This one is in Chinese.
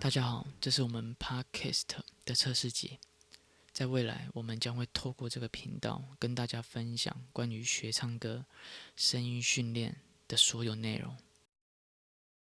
大家好，这是我们 Podcast 的测试集。在未来，我们将会透过这个频道跟大家分享关于学唱歌、声音训练的所有内容。